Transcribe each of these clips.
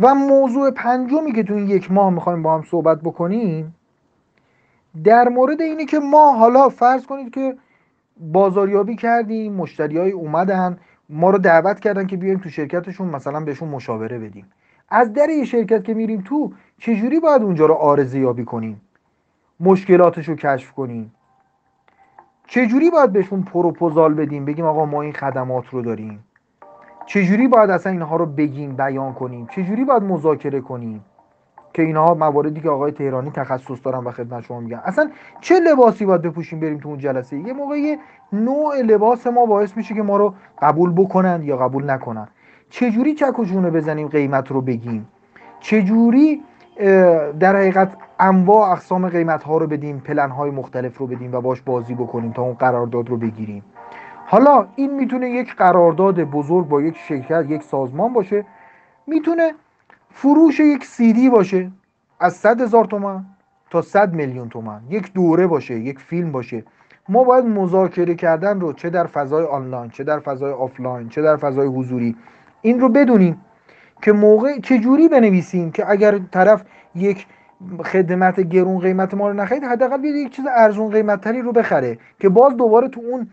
و موضوع پنجمی که تو این یک ماه می‌خوایم با هم صحبت بکنیم در مورد اینه که ما حالا فرض کنید که بازاریابی کردیم مشتری های اومدن ما رو دعوت کردن که بیایم تو شرکتشون مثلا بهشون مشاوره بدیم. از در یه شرکت که میریم تو چجوری باید اونجا رو آرزه یابی کنیم؟ مشکلاتش رو کشف کنیم؟ چجوری باید بهشون پروپوزال بدیم؟ بگیم آقا ما این خدمات رو داریم. چجوری باید اصلا اینها رو بگیم بیان کنیم؟ چجوری باید مذاکره کنیم؟ که اینها مواردی که آقای تهرانی تخصص دارن و خدمت شما میگن. اصلا چه لباسی باید بپوشیم بریم تو اون جلسه؟ یه موقعی نوع لباس ما باعث میشه که ما رو قبول بکنن یا قبول نکنن. چجوری چک و جونه بزنیم قیمت رو بگیم؟ چجوری در حقیقت انواع اقسام قیمت ها رو بدیم پلن های مختلف رو بدیم و باش بازی بکنیم تا اون قرارداد رو بگیریم؟ حالا این می‌تونه یک قرارداد بزرگ با یک شرکت یک سازمان باشه. می‌تونه فروش یک سیدی باشه از صد هزار تومن تا صد میلیون تومن یک دوره باشه یک فیلم باشه. ما باید مذاکره کردن رو چه در فضای آنلاین چه در فضای آفلاین چه در فضای حضوری این رو بدونیم که موقع چجوری بنویسیم که اگر طرف یک خدمت گرون قیمت ما رو نخرید حداقل بیاد یک چیز ارزون قیمت تری رو بخره که باز دوباره تو اون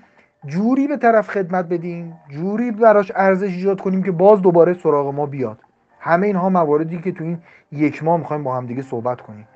جوری به طرف خدمت بدیم جوری براش ارزش ایجاد کنیم که باز دوباره سراغ ما بیاد. همه اینها مواردی که تو این یک ماه می‌خوایم با هم دیگه صحبت کنیم.